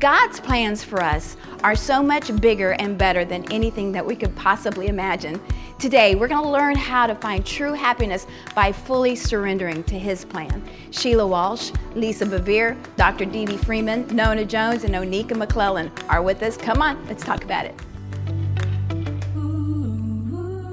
God's plans for us are so much bigger and better than anything that we could possibly imagine. Today, we're going to learn how to find true happiness by fully surrendering to His plan. Sheila Walsh, Lisa Bevere, Dr. DeeDee Freeman, Nona Jones, and Oneka McClellan are with us. Come on, let's talk about it.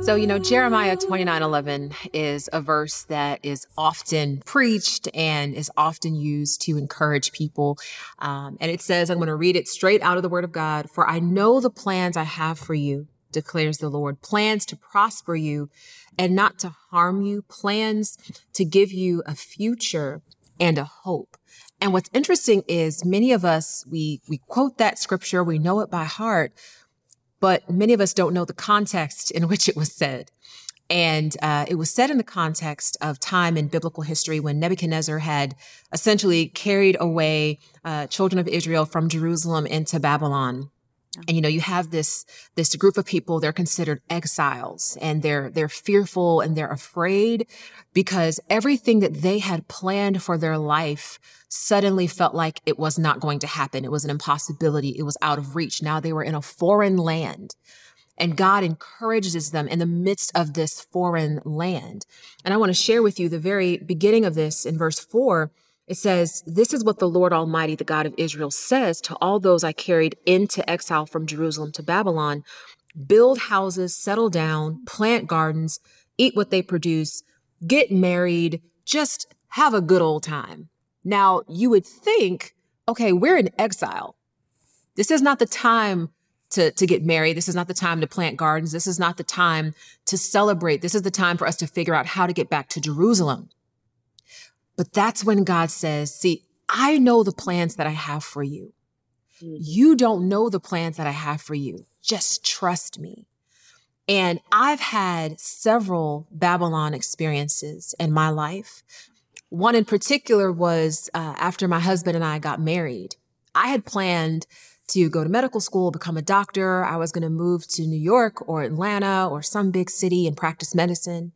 So, you know, Jeremiah 29 11 is a verse that is often preached and is often used to encourage people. Um, and it says, I'm going to read it straight out of the word of God. For I know the plans I have for you, declares the Lord plans to prosper you and not to harm you, plans to give you a future and a hope. And what's interesting is many of us, we, we quote that scripture, we know it by heart, but many of us don't know the context in which it was said. And uh, it was said in the context of time in biblical history when Nebuchadnezzar had essentially carried away uh, children of Israel from Jerusalem into Babylon. And you know, you have this this group of people. They're considered exiles, and they're they're fearful and they're afraid because everything that they had planned for their life suddenly felt like it was not going to happen. It was an impossibility. It was out of reach. Now they were in a foreign land. And God encourages them in the midst of this foreign land. And I want to share with you the very beginning of this in verse four. It says, This is what the Lord Almighty, the God of Israel, says to all those I carried into exile from Jerusalem to Babylon build houses, settle down, plant gardens, eat what they produce, get married, just have a good old time. Now, you would think, okay, we're in exile. This is not the time to, to get married. This is not the time to plant gardens. This is not the time to celebrate. This is the time for us to figure out how to get back to Jerusalem. But that's when God says, see, I know the plans that I have for you. Mm-hmm. You don't know the plans that I have for you. Just trust me. And I've had several Babylon experiences in my life one in particular was uh, after my husband and I got married. I had planned to go to medical school, become a doctor. I was going to move to New York or Atlanta or some big city and practice medicine.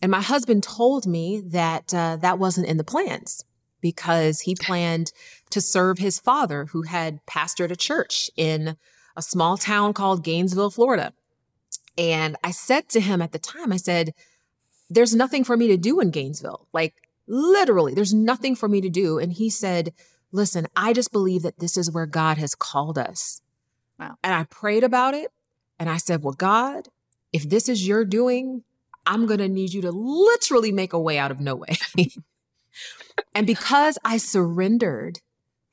And my husband told me that uh, that wasn't in the plans because he planned to serve his father, who had pastored a church in a small town called Gainesville, Florida. And I said to him at the time, I said, There's nothing for me to do in Gainesville. Like, Literally, there's nothing for me to do. And he said, Listen, I just believe that this is where God has called us. Wow. And I prayed about it. And I said, Well, God, if this is your doing, I'm going to need you to literally make a way out of no way. and because I surrendered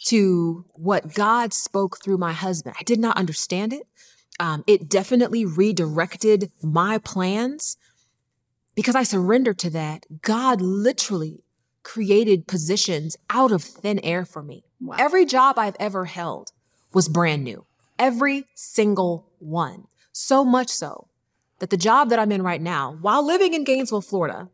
to what God spoke through my husband, I did not understand it. Um, it definitely redirected my plans because I surrendered to that. God literally created positions out of thin air for me. Wow. Every job I've ever held was brand new. Every single one. So much so that the job that I'm in right now, while living in Gainesville, Florida,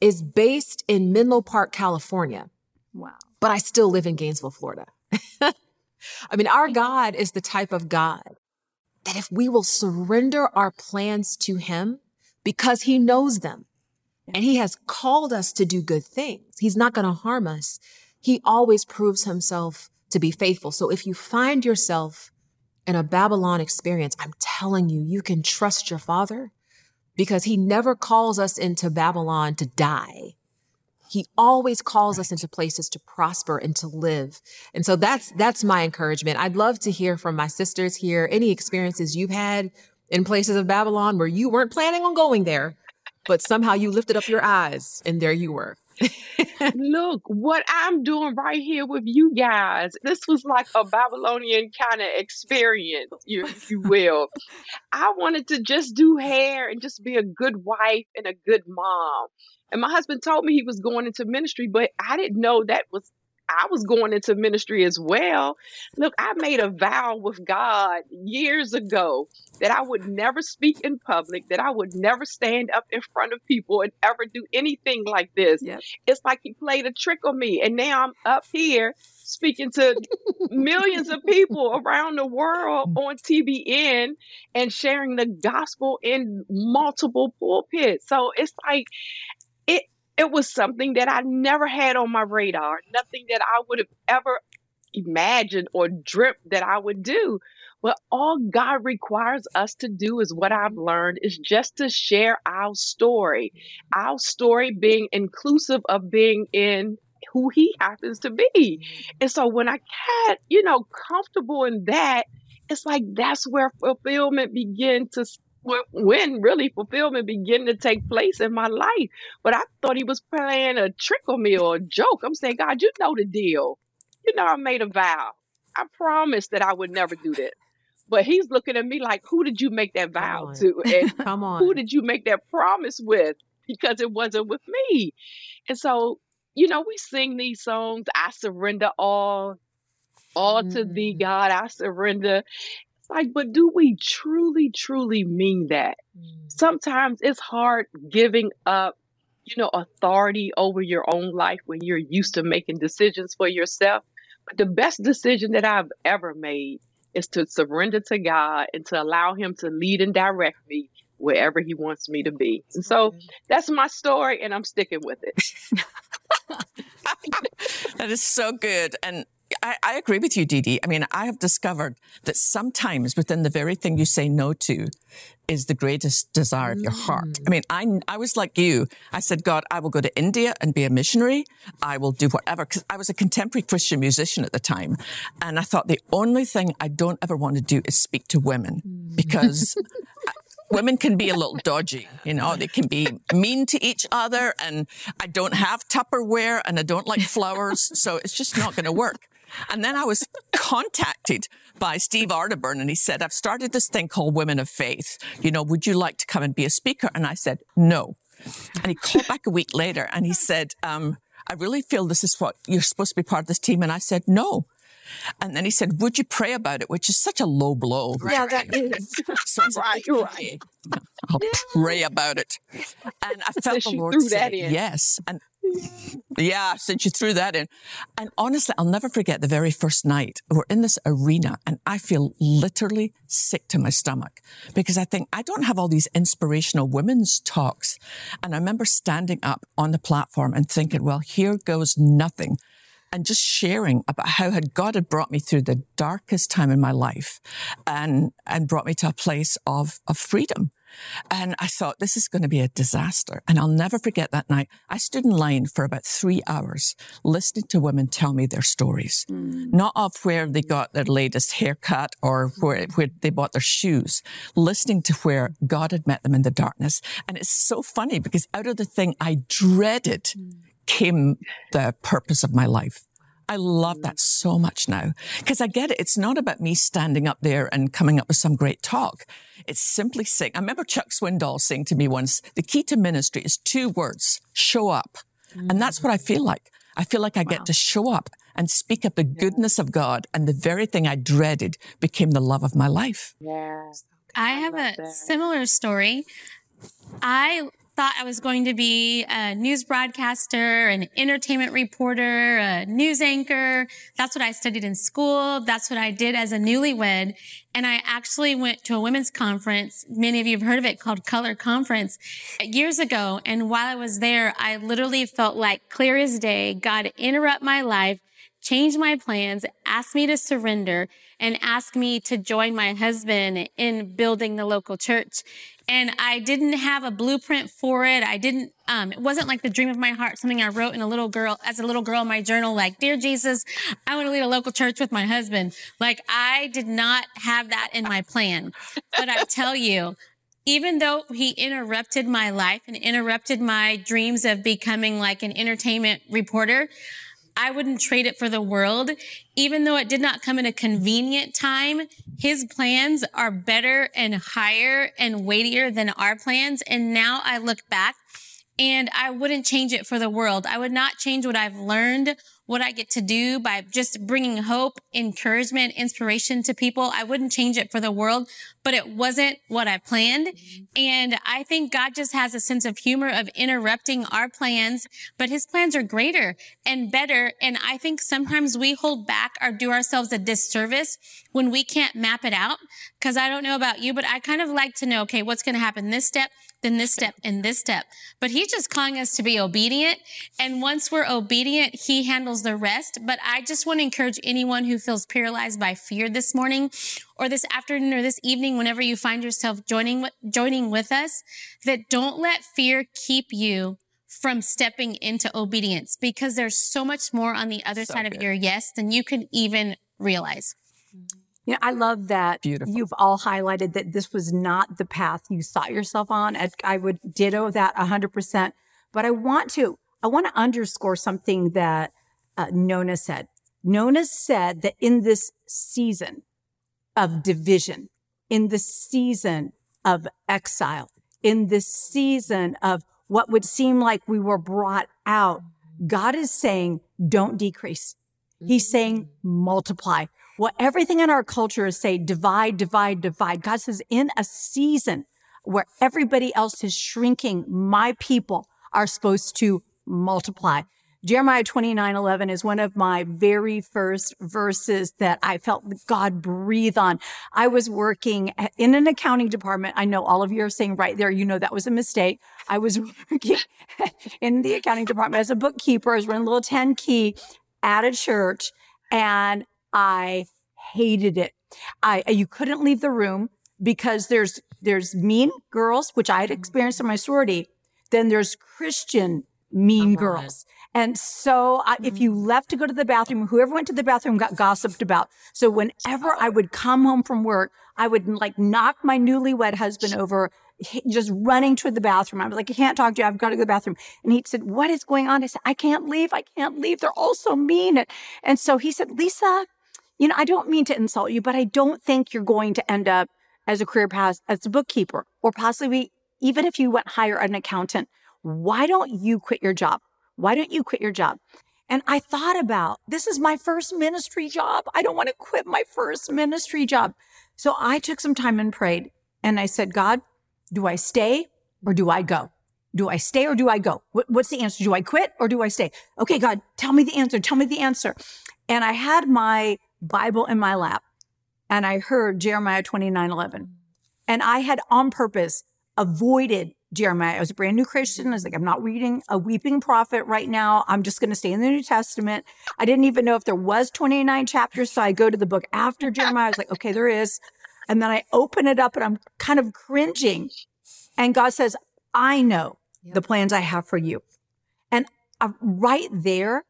is based in Menlo Park, California. Wow. But I still live in Gainesville, Florida. I mean, our God is the type of God that if we will surrender our plans to Him because He knows them, and he has called us to do good things. He's not going to harm us. He always proves himself to be faithful. So if you find yourself in a Babylon experience, I'm telling you, you can trust your father because he never calls us into Babylon to die. He always calls us into places to prosper and to live. And so that's, that's my encouragement. I'd love to hear from my sisters here, any experiences you've had in places of Babylon where you weren't planning on going there, but somehow you lifted up your eyes and there you were. Look, what I'm doing right here with you guys, this was like a Babylonian kind of experience, if you will. I wanted to just do hair and just be a good wife and a good mom. And my husband told me he was going into ministry, but I didn't know that was I was going into ministry as well. Look, I made a vow with God years ago that I would never speak in public, that I would never stand up in front of people and ever do anything like this. Yep. It's like he played a trick on me. And now I'm up here speaking to millions of people around the world mm. on TBN and sharing the gospel in multiple pulpits. So it's like, it was something that I never had on my radar, nothing that I would have ever imagined or dreamt that I would do. But all God requires us to do is what I've learned is just to share our story. Our story being inclusive of being in who he happens to be. And so when I get, you know, comfortable in that, it's like that's where fulfillment began to when really fulfillment began to take place in my life. But I thought he was playing a trick on me or a joke. I'm saying, God, you know the deal. You know, I made a vow. I promised that I would never do this. But he's looking at me like, who did you make that vow to? And Come on. who did you make that promise with? Because it wasn't with me. And so, you know, we sing these songs, I surrender all, all to thee, Mm, God, I surrender. Like, but do we truly, truly mean that? mm, Sometimes it's hard giving up, you know, authority over your own life when you're used to making decisions for yourself. But the best decision that I've ever made is to surrender to God and to allow Him to lead and direct me wherever He wants me to be. And so that's my story, and I'm sticking with it. that is so good. And I, I agree with you, DeeDee. I mean, I have discovered that sometimes within the very thing you say no to is the greatest desire of your heart. I mm. mean, I, I was like you. I said, God, I will go to India and be a missionary. I will do whatever. Cause I was a contemporary Christian musician at the time. And I thought the only thing I don't ever want to do is speak to women mm. because women can be a little dodgy, you know, they can be mean to each other and I don't have Tupperware and I don't like flowers. So it's just not going to work. And then I was contacted by Steve Arterburn and he said, I've started this thing called Women of Faith. You know, would you like to come and be a speaker? And I said, no. And he called back a week later and he said, um, I really feel this is what you're supposed to be part of this team. And I said, no. And then he said, would you pray about it? Which is such a low blow. Yeah, that is. So I said, Right, "Okay, right. I'll pray about it. And I felt the Lord threw say, yes. And yeah, since you threw that in. And honestly, I'll never forget the very first night we're in this arena and I feel literally sick to my stomach because I think I don't have all these inspirational women's talks. And I remember standing up on the platform and thinking, well, here goes nothing and just sharing about how God had brought me through the darkest time in my life and, and brought me to a place of, of freedom. And I thought, this is going to be a disaster. And I'll never forget that night. I stood in line for about three hours listening to women tell me their stories, mm. not of where they got their latest haircut or where, where they bought their shoes, listening to where God had met them in the darkness. And it's so funny because out of the thing I dreaded mm. came the purpose of my life. I love that so much now because I get it. It's not about me standing up there and coming up with some great talk. It's simply saying, I remember Chuck Swindoll saying to me once, the key to ministry is two words, show up. And that's what I mm. feel like. I feel like I get to show up and speak of the goodness of God. And the very thing I dreaded became the love of my life. Yeah. I have a that. similar story. I thought I was going to be a news broadcaster, an entertainment reporter, a news anchor. That's what I studied in school. That's what I did as a newlywed. And I actually went to a women's conference. Many of you have heard of it called Color Conference years ago. And while I was there, I literally felt like clear as day, God interrupt my life changed my plans, asked me to surrender, and asked me to join my husband in building the local church. And I didn't have a blueprint for it. I didn't, um, it wasn't like the dream of my heart, something I wrote in a little girl, as a little girl in my journal, like, Dear Jesus, I want to lead a local church with my husband. Like, I did not have that in my plan. But I tell you, even though he interrupted my life and interrupted my dreams of becoming like an entertainment reporter, I wouldn't trade it for the world. Even though it did not come in a convenient time, his plans are better and higher and weightier than our plans. And now I look back and I wouldn't change it for the world. I would not change what I've learned, what I get to do by just bringing hope, encouragement, inspiration to people. I wouldn't change it for the world, but it wasn't what I planned. Mm-hmm. And I think God just has a sense of humor of interrupting our plans, but his plans are greater and better. And I think sometimes we hold back or do ourselves a disservice when we can't map it out Because I don't know about you, but I kind of like to know, okay, what's going to happen this step, then this step, and this step. But he's just calling us to be obedient. And once we're obedient, he handles the rest. But I just want to encourage anyone who feels paralyzed by fear this morning or this afternoon or this evening, whenever you find yourself joining, joining with us, that don't let fear keep you from stepping into obedience because there's so much more on the other so side good. of your yes than you can even realize. You know, I love that Beautiful. you've all highlighted that this was not the path you sought yourself on. I would ditto that 100%. But I want to, I want to underscore something that uh, Nona said. Nona said that in this season of division, in the season of exile, in this season of what would seem like we were brought out, God is saying, don't decrease. He's saying multiply. What everything in our culture is say divide, divide, divide. God says in a season where everybody else is shrinking, my people are supposed to multiply. Jeremiah 29, 11 is one of my very first verses that I felt God breathe on. I was working in an accounting department. I know all of you are saying right there, you know, that was a mistake. I was working in the accounting department as a bookkeeper. I was running a little 10 key at a church and I hated it. I, you couldn't leave the room because there's, there's mean girls, which I had experienced in my sorority. Then there's Christian mean girls. And so I, if you left to go to the bathroom, whoever went to the bathroom got gossiped about. So whenever I would come home from work, I would like knock my newlywed husband over just running to the bathroom. I was like, I can't talk to you. I've got to go to the bathroom. And he said, what is going on? I said, I can't leave. I can't leave. They're all so mean. And so he said, Lisa, you know, I don't mean to insult you, but I don't think you're going to end up as a career path as a bookkeeper or possibly even if you went hire an accountant. Why don't you quit your job? Why don't you quit your job? And I thought about this is my first ministry job. I don't want to quit my first ministry job. So I took some time and prayed and I said, God, do I stay or do I go? Do I stay or do I go? What's the answer? Do I quit or do I stay? Okay, God, tell me the answer. Tell me the answer. And I had my Bible in my lap and I heard Jeremiah 29 11. And I had on purpose avoided Jeremiah. I was a brand new Christian. I was like, I'm not reading a weeping prophet right now. I'm just going to stay in the New Testament. I didn't even know if there was 29 chapters. So I go to the book after Jeremiah. I was like, okay, there is. And then I open it up and I'm kind of cringing. And God says, I know yep. the plans I have for you. And uh, right there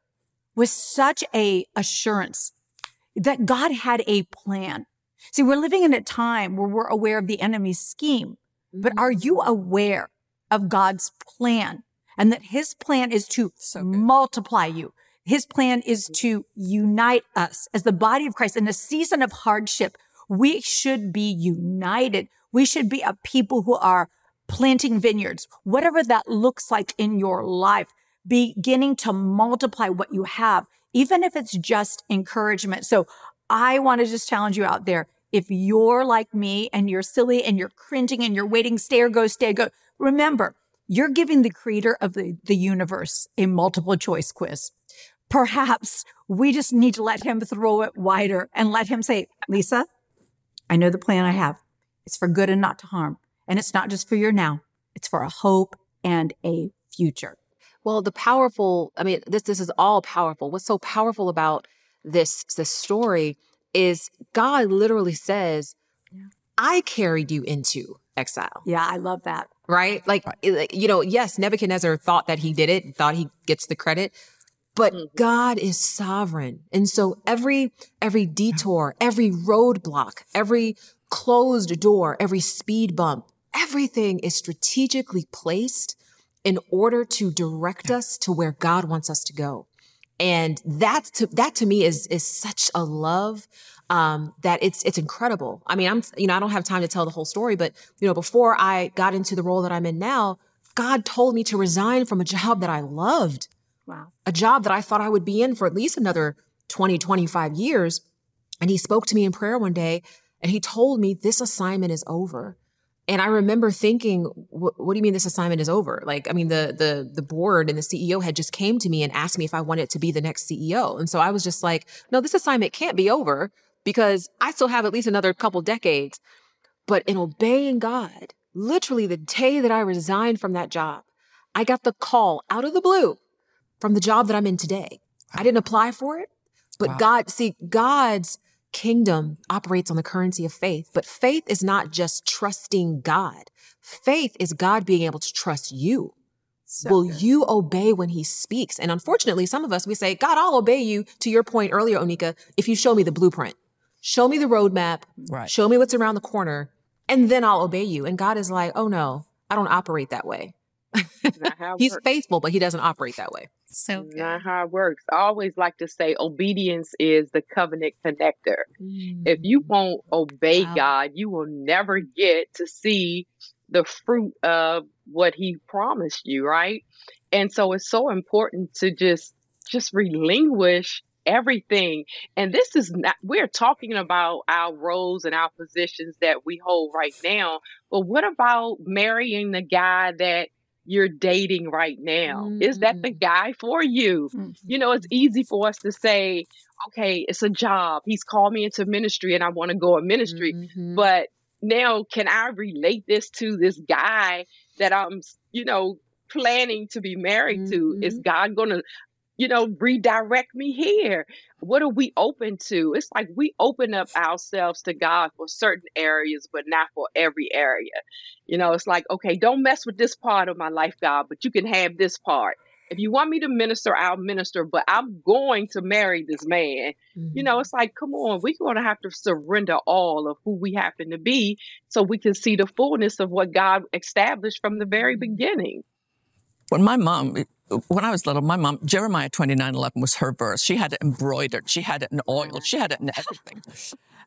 was such a assurance that God had a plan. See, we're living in a time where we're aware of the enemy's scheme, but are you mm-hmm. aware of God's plan and that his plan is to so multiply you? His plan is mm-hmm. to unite us as the body of Christ in a season of hardship. We should be united. We should be a people who are planting vineyards, whatever that looks like in your life, beginning to multiply what you have even if it's just encouragement. So I want to just challenge you out there. If you're like me and you're silly and you're cringing and you're waiting, stay or go, stay or go, remember, you're giving the creator of the, the universe a multiple choice quiz. Perhaps we just need to let him throw it wider and let him say, Lisa, I know the plan I have. It's for good and not to harm. And it's not just for your now. It's for a hope and a future. Well, the powerful, I mean, this this is all powerful. What's so powerful about this this story is God literally says, yeah. I carried you into exile. Yeah, I love that. Right? Like, right. you know, yes, Nebuchadnezzar thought that he did it, thought he gets the credit, but mm-hmm. God is sovereign. And so every every detour, every roadblock, every closed door, every speed bump, everything is strategically placed in order to direct us to where God wants us to go. And that to, that to me is, is such a love, um, that it's, it's incredible. I mean, I'm, you know, I don't have time to tell the whole story, but, you know, before I got into the role that I'm in now, God told me to resign from a job that I loved. Wow. A job that I thought I would be in for at least another 20, 25 years. And he spoke to me in prayer one day and he told me this assignment is over. And I remember thinking, what, do you mean this assignment is over? Like, I mean, the, the, the board and the CEO had just came to me and asked me if I wanted to be the next CEO. And so I was just like, no, this assignment can't be over because I still have at least another couple decades. But in obeying God, literally the day that I resigned from that job, I got the call out of the blue from the job that I'm in today. I didn't apply for it, but Wow. God, see, God's kingdom operates on the currency of faith, but faith is not just trusting God. Faith is God being able to trust you. Will you obey when he speaks? And unfortunately, some of us, we say, God, I'll obey you to your point earlier, Oneka, if you show me the blueprint, show me the roadmap, Right. show me what's around the corner, and then I'll obey you. And God is like, oh no, I don't operate that way. Not how it He's faithful, but he doesn't operate that way. So good. Not how it works. I always like to say obedience is the covenant connector. If you mm. won't obey Wow. God, you will never get to see the fruit of what he promised you, right? And so it's so important to just just relinquish everything. And this is not we're talking about our roles and our positions that we hold right now, but what about marrying the guy that you're dating right now? Is that the guy for you? Mhm. you know, it's easy for us to say, okay, it's a job. He's called me into ministry and I want to go in ministry. Mhm. But now, can I relate this to this guy that I'm, you know, planning to be married to? Is God going to, you know, redirect me here? What are we open to? It's like we open up ourselves to God for certain areas, but not for every area. You know, it's like, okay, don't mess with this part of my life, God, but you can have this part. If you want me to minister, I'll minister, but I'm going to marry this man. You know, mm-hmm. it's like, come on, we're going to have to surrender all of who we happen to be so we can see the fullness of what God established from the very mm-hmm. beginning. When my mom, when I was little, my mom, Jeremiah twenty nine eleven was her verse. She had it embroidered. She had it in oil. Mm-hmm. She had it in everything.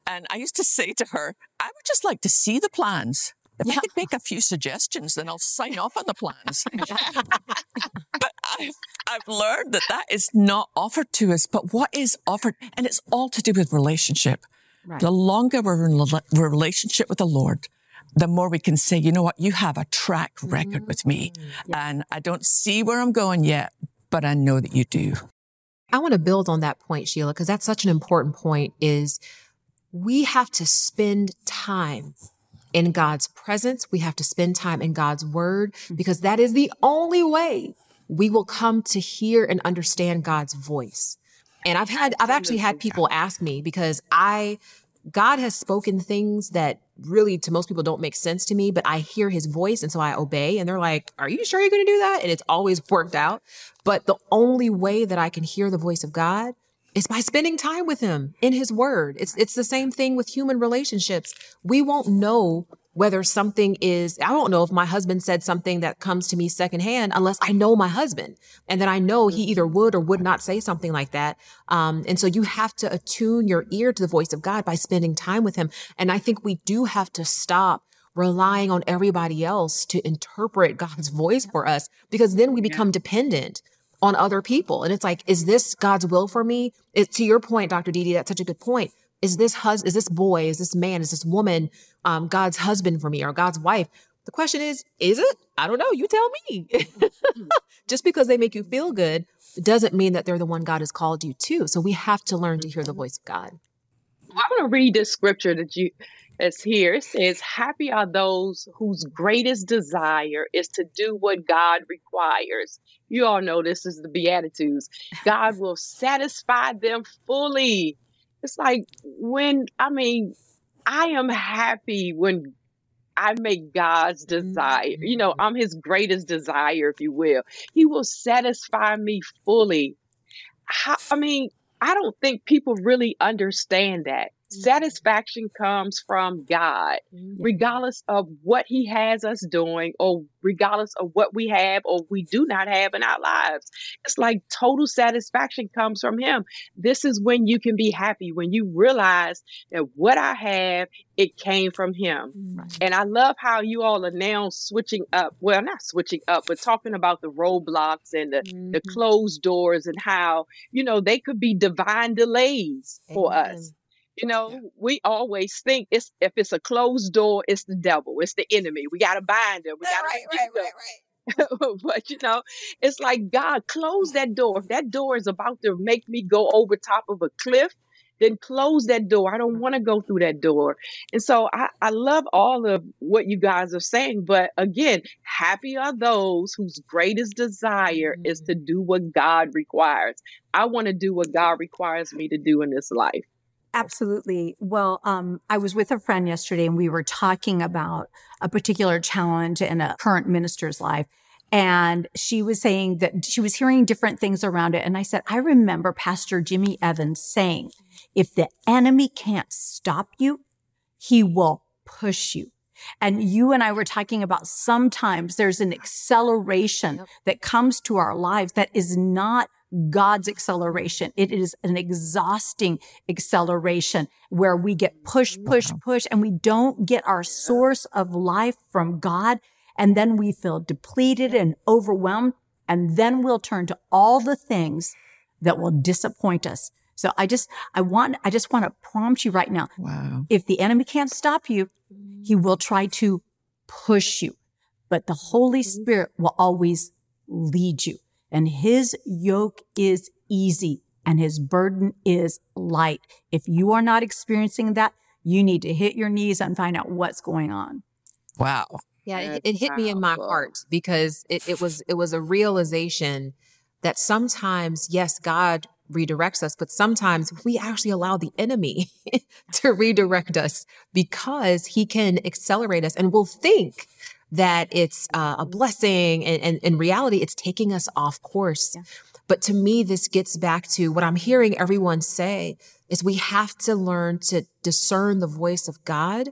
And I used to say to her, I would just like to see the plans. If I could make a few suggestions, then I'll sign off on the plans. but I've, I've learned that that is not offered to us, but what is offered, and it's all to do with relationship. Right. The longer we're in a relationship with the Lord, the more we can say, you know what, you have a track record mm-hmm. with me. And I don't see where I'm going yet, but I know that you do. I want to build on that point, Sheila, because that's such an important point is we have to spend time in God's presence. We have to spend time in God's word mm. because that is the only way we will come to hear and understand God's voice. And I've had, I've actually had people ask me because I, God has spoken things that really to most people don't make sense to me, but I hear his voice and so I obey. And they're like, Are you sure you're going to do that? And it's always worked out. But the only way that I can hear the voice of God is by spending time with him in his word. It's it's the same thing with human relationships. We won't know whether something is I don't know if my husband said something that comes to me secondhand unless I know my husband. And then I know he either would or would not say something like that. Um, and so you have to attune your ear to the voice of God by spending time with him. And I think we do have to stop relying on everybody else to interpret God's voice for us because then we become dependent on other people. And it's like, is this God's will for me? It, to your point, Dr. DeeDee, that's such a good point. Is this hus- is this boy, is this man, is this woman, um, God's husband for me or God's wife? The question is, is it? I don't know. You tell me. Just because they make you feel good doesn't mean that they're the one God has called you to. So we have to learn to hear the voice of God. I'm going to read this scripture that you that's here. It says, Happy are those whose greatest desire is to do what God requires. You all know this is the Beatitudes. God will satisfy them fully. It's like when, I mean, I am happy when I make God's desire. You know, mm-hmm. I'm his greatest desire, if you will. He will satisfy me fully. How, I mean, I don't think people really understand that. Mm-hmm. Satisfaction comes from God, mm-hmm. regardless of what He has us doing, or regardless of what we have or we do not have in our lives. It's like total satisfaction comes from Him. This is when you can be happy, when you realize that what I have, it came from Him. And I love how you all are now switching up. Well, not switching up, but talking about the roadblocks and the, the mm-hmm. closed doors and how, you know, they could be divine delays for us. You know, we always think it's if it's a closed door, it's the devil, it's the enemy. We got to bind them. We got to but you know, it's like God close that door. If that door is about to make me go over top of a cliff, then close that door. I don't want to go through that door. And so I, I love all of what you guys are saying. But again, happy are those whose greatest desire mm-hmm. is to do what God requires. I want to do what God requires me to do in this life. Absolutely. Well, um, I was with a friend yesterday and we were talking about a particular challenge in a current minister's life. And she was saying that she was hearing different things around it. And I said, I remember Pastor Jimmy Evans saying, if the enemy can't stop you, he will push you. And you and I were talking about sometimes there's an acceleration that comes to our lives that is not God's acceleration. It is an exhausting acceleration where we get push, push, push, and we don't get our source of life from God. And then we feel depleted and overwhelmed. And then we'll turn to all the things that will disappoint us. So I just, I want, I just want to prompt you right now. Wow. If the enemy can't stop you, he will try to push you, but the Holy mm-hmm. Spirit will always lead you and his yoke is easy and his burden is light. If you are not experiencing that, you need to hit your knees and find out what's going on. Wow. Yeah, it, it, hit me in my heart because it, it was it was a realization that sometimes, yes, God redirects us, but sometimes we actually allow the enemy to redirect us because he can accelerate us and we'll think that it's uh, a blessing and, and, in reality it's taking us off course. Yeah. but to me this gets back to what i'm hearing everyone say is we have to learn to discern the voice of god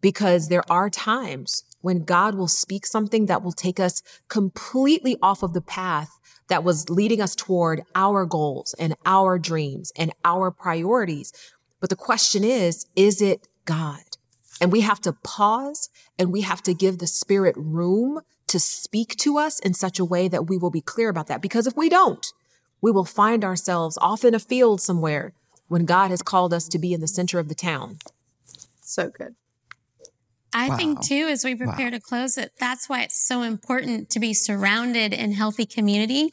because there are times when god will speak something that will take us completely off of the path that was leading us toward our goals and our dreams and our priorities. But the question is is it god and we have to pause and we have to give the spirit room to speak to us in such a way that we will be clear about that. Because if we don't, we will find ourselves off in a field somewhere when God has called us to be in the center of the town. So good. I wow. think too, as we prepare wow. to close it, that's why it's so important to be surrounded in healthy community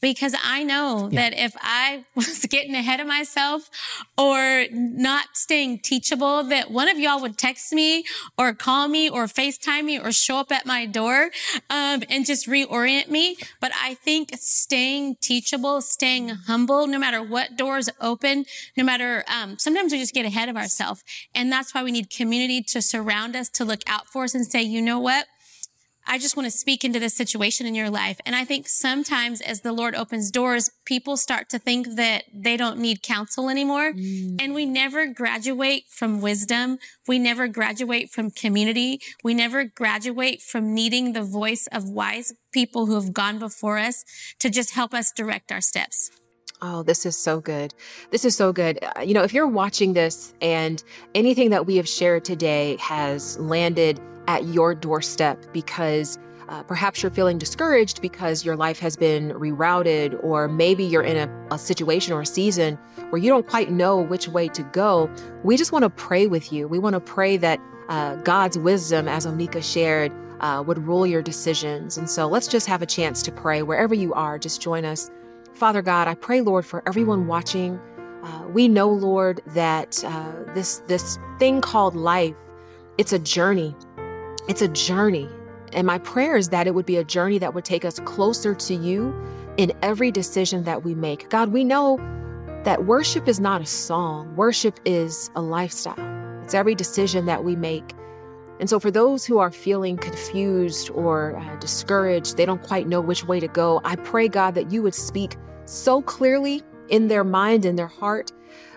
because I know yeah. that if I was getting ahead of myself or not staying teachable, that one of y'all would text me or call me or FaceTime me or show up at my door um, and just reorient me. But I think staying teachable, staying humble, no matter what doors open, no matter, um, sometimes we just get ahead of ourselves. And that's why we need community to surround us, to look out for us and say, you know what? I just want to speak into this situation in your life. And I think sometimes as the Lord opens doors, people start to think that they don't need counsel anymore. Mm. And we never graduate from wisdom. We never graduate from community. We never graduate from needing the voice of wise people who have gone before us to just help us direct our steps. Oh, this is so good. This is so good. Uh, you know, if you're watching this and anything that we have shared today has landed at your doorstep because uh, perhaps you're feeling discouraged because your life has been rerouted, or maybe you're in a, a situation or a season where you don't quite know which way to go. We just want to pray with you. We want to pray that uh, God's wisdom, as Oneka shared, uh, would rule your decisions. And so let's just have a chance to pray wherever you are. Just join us. Father God, I pray, Lord, for everyone watching. Uh, we know, Lord, that uh, this this thing called life, it's a journey. It's a journey. And my prayer is that it would be a journey that would take us closer to you in every decision that we make. God, we know that worship is not a song, worship is a lifestyle. It's every decision that we make. And so, for those who are feeling confused or uh, discouraged, they don't quite know which way to go, I pray, God, that you would speak so clearly in their mind and their heart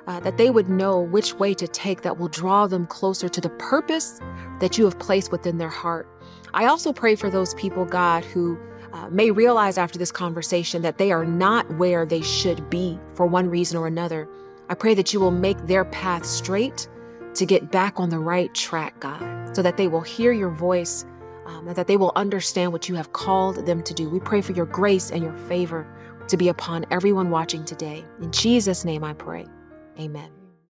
uh, that they would know which way to take that will draw them closer to the purpose that you have placed within their heart. I also pray for those people, God, who uh, may realize after this conversation that they are not where they should be for one reason or another. I pray that you will make their path straight to get back on the right track, God, so that they will hear your voice um, and that they will understand what you have called them to do. We pray for your grace and your favor to be upon everyone watching today. In Jesus' name I pray. Amen.